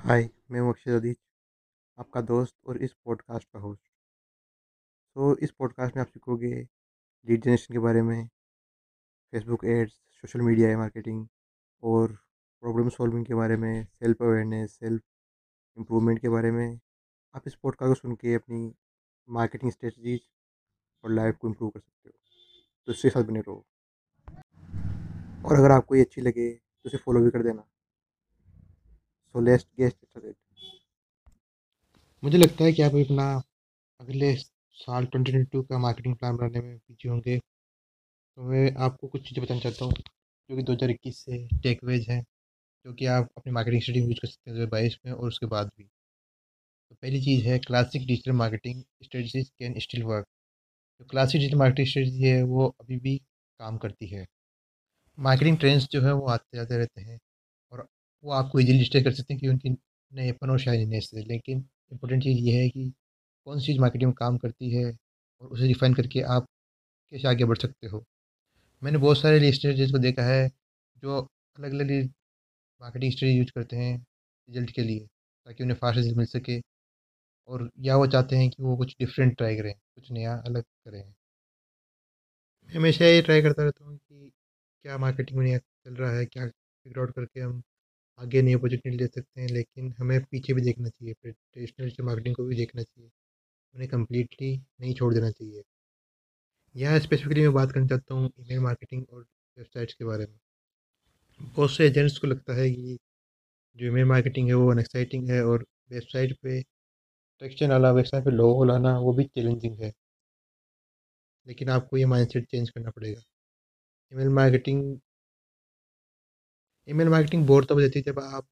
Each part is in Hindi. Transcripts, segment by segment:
हाय, मैं हूँ अक्षय अदीज आपका दोस्त और इस पॉडकास्ट का होस्ट तो इस पॉडकास्ट में आप सीखोगे लीड जनरेशन के बारे में Facebook ads social media marketing और प्रॉब्लम सॉल्विंग के बारे में सेल्फ अवेयरनेस सेल्फ इम्प्रूवमेंट के बारे में। आप इस पॉडकास्ट को सुन के अपनी मार्केटिंग स्ट्रेटजीज और लाइफ को इम्प्रूव कर सकते हो। तो इसके साथ बने रहो। और अगर आपको ये अच्छी लगे तो इसे फॉलो भी कर देना। सो लेस्ट गेस्ट मुझे लगता है कि आप अपना अगले साल ट्वेंटी ट्वेंटी टू का मार्केटिंग प्लान बनाने में बिज़ी होंगे। तो मैं आपको कुछ चीज़ें बताना चाहता हूँ, जो कि दो हज़ार इक्कीस से टेकवेज हैं, जो कि आप अपनी मार्केटिंग स्ट्रेटी यूज़ कर सकते हैं दो हज़ार बाईस में और उसके बाद भी। तो पहली चीज़ है classic digital marketing strategies can still work जो क्लासिक डिजिटल मार्केटिंग स्ट्रेटजी है, वो अभी भी काम करती है। मार्केटिंग ट्रेंड्स जो है, वो आते जाते रहते हैं। वो आपको इजीली डिस्टे कर सकते हैं कि उनकी नए नएपन और शाइनीनेस से लेकिन इंपॉर्टेंट चीज़ ये है कि कौन सी चीज़ मार्केटिंग में काम करती है और उसे डिफाइन करके आप कैसे आगे बढ़ सकते हो। मैंने बहुत सारे स्ट्रेटजीज को देखा है जो अलग अलग मार्केटिंग स्ट्रेटजी यूज़ करते हैं रिज़ल्ट के लिए ताकि उन्हें फास्ट रिज़ल्ट मिल सके और या वो चाहते हैं कि वो कुछ डिफरेंट ट्राई करें, कुछ नया अलग करें। मैं हमेशा ये ट्राई करता रहता हूँ कि क्या मार्केटिंग में नया चल रहा है, क्या फिगर आउट करके हम आगे नई अपॉर्चुनिटी ले सकते हैं, लेकिन हमें पीछे भी देखना चाहिए ट्रेडिशनल मार्केटिंग को भी देखना चाहिए। उन्हें कम्प्लीटली नहीं छोड़ देना चाहिए। यहाँ स्पेसिफिकली मैं बात करना चाहता हूँ ईमेल मार्केटिंग और वेबसाइट्स के बारे में। बहुत से एजेंट्स को लगता है कि जो ईमेल मार्केटिंग है वो अनएक्साइटिंग है और वेबसाइट पे टेक्सचर वाला वेबसाइट पे लोगो लाना वो भी चैलेंजिंग है। लेकिन आपको ये माइंडसेट चेंज करना पड़ेगा। Email marketing email marketing bore तब देती है जब आप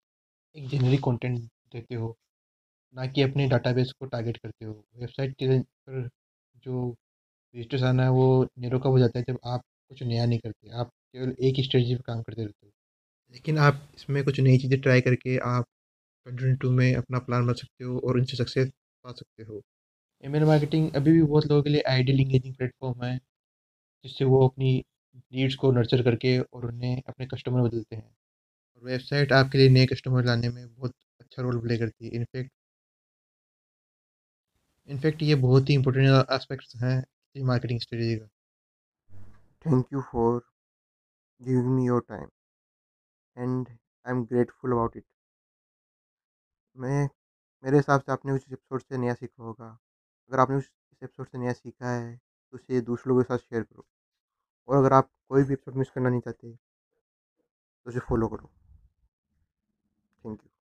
एक जेनरिक कंटेंट देते हो ना कि अपने डाटाबेस को टारगेट करते हो। वेबसाइट के पर जो विजिटर्स आना है वो नेरो कब हो जाता है जब आप कुछ नया नहीं करते आप केवल एक ही स्ट्रेटजी पर काम करते रहते हो? लेकिन आप इसमें कुछ नई चीज़ें ट्राई करके आप ट्वेंटी टू में अपना प्लान बना सकते हो और इनसे सक्सेस पा सकते हो। ईमेल मार्केटिंग अभी भी बहुत लोगों के लिए आइडियल इंगेजिंग प्लेटफॉर्म है जिससे वो अपनी लीड्स को नर्चर करके और उन्हें अपने कस्टमर बदलते हैं। और वेबसाइट आपके लिए नए कस्टमर लाने में बहुत अच्छा रोल प्ले करती है। इनफैक्ट इनफैक्ट ये बहुत ही इंपॉर्टेंट एस्पेक्ट्स हैं किसी मार्केटिंग स्ट्रेटजी का। Thank you for giving me your time and I am grateful about it मैं, मेरे हिसाब से आपने उस एपिसोड से नया सीखा होगा। अगर आपने उस एपिसोड से नया सीखा है तो उसे दूसरे लोगों के साथ शेयर करो। और अगर आप कोई भी एपिसोड मिस करना नहीं चाहते तो उसे फॉलो करो। Thank you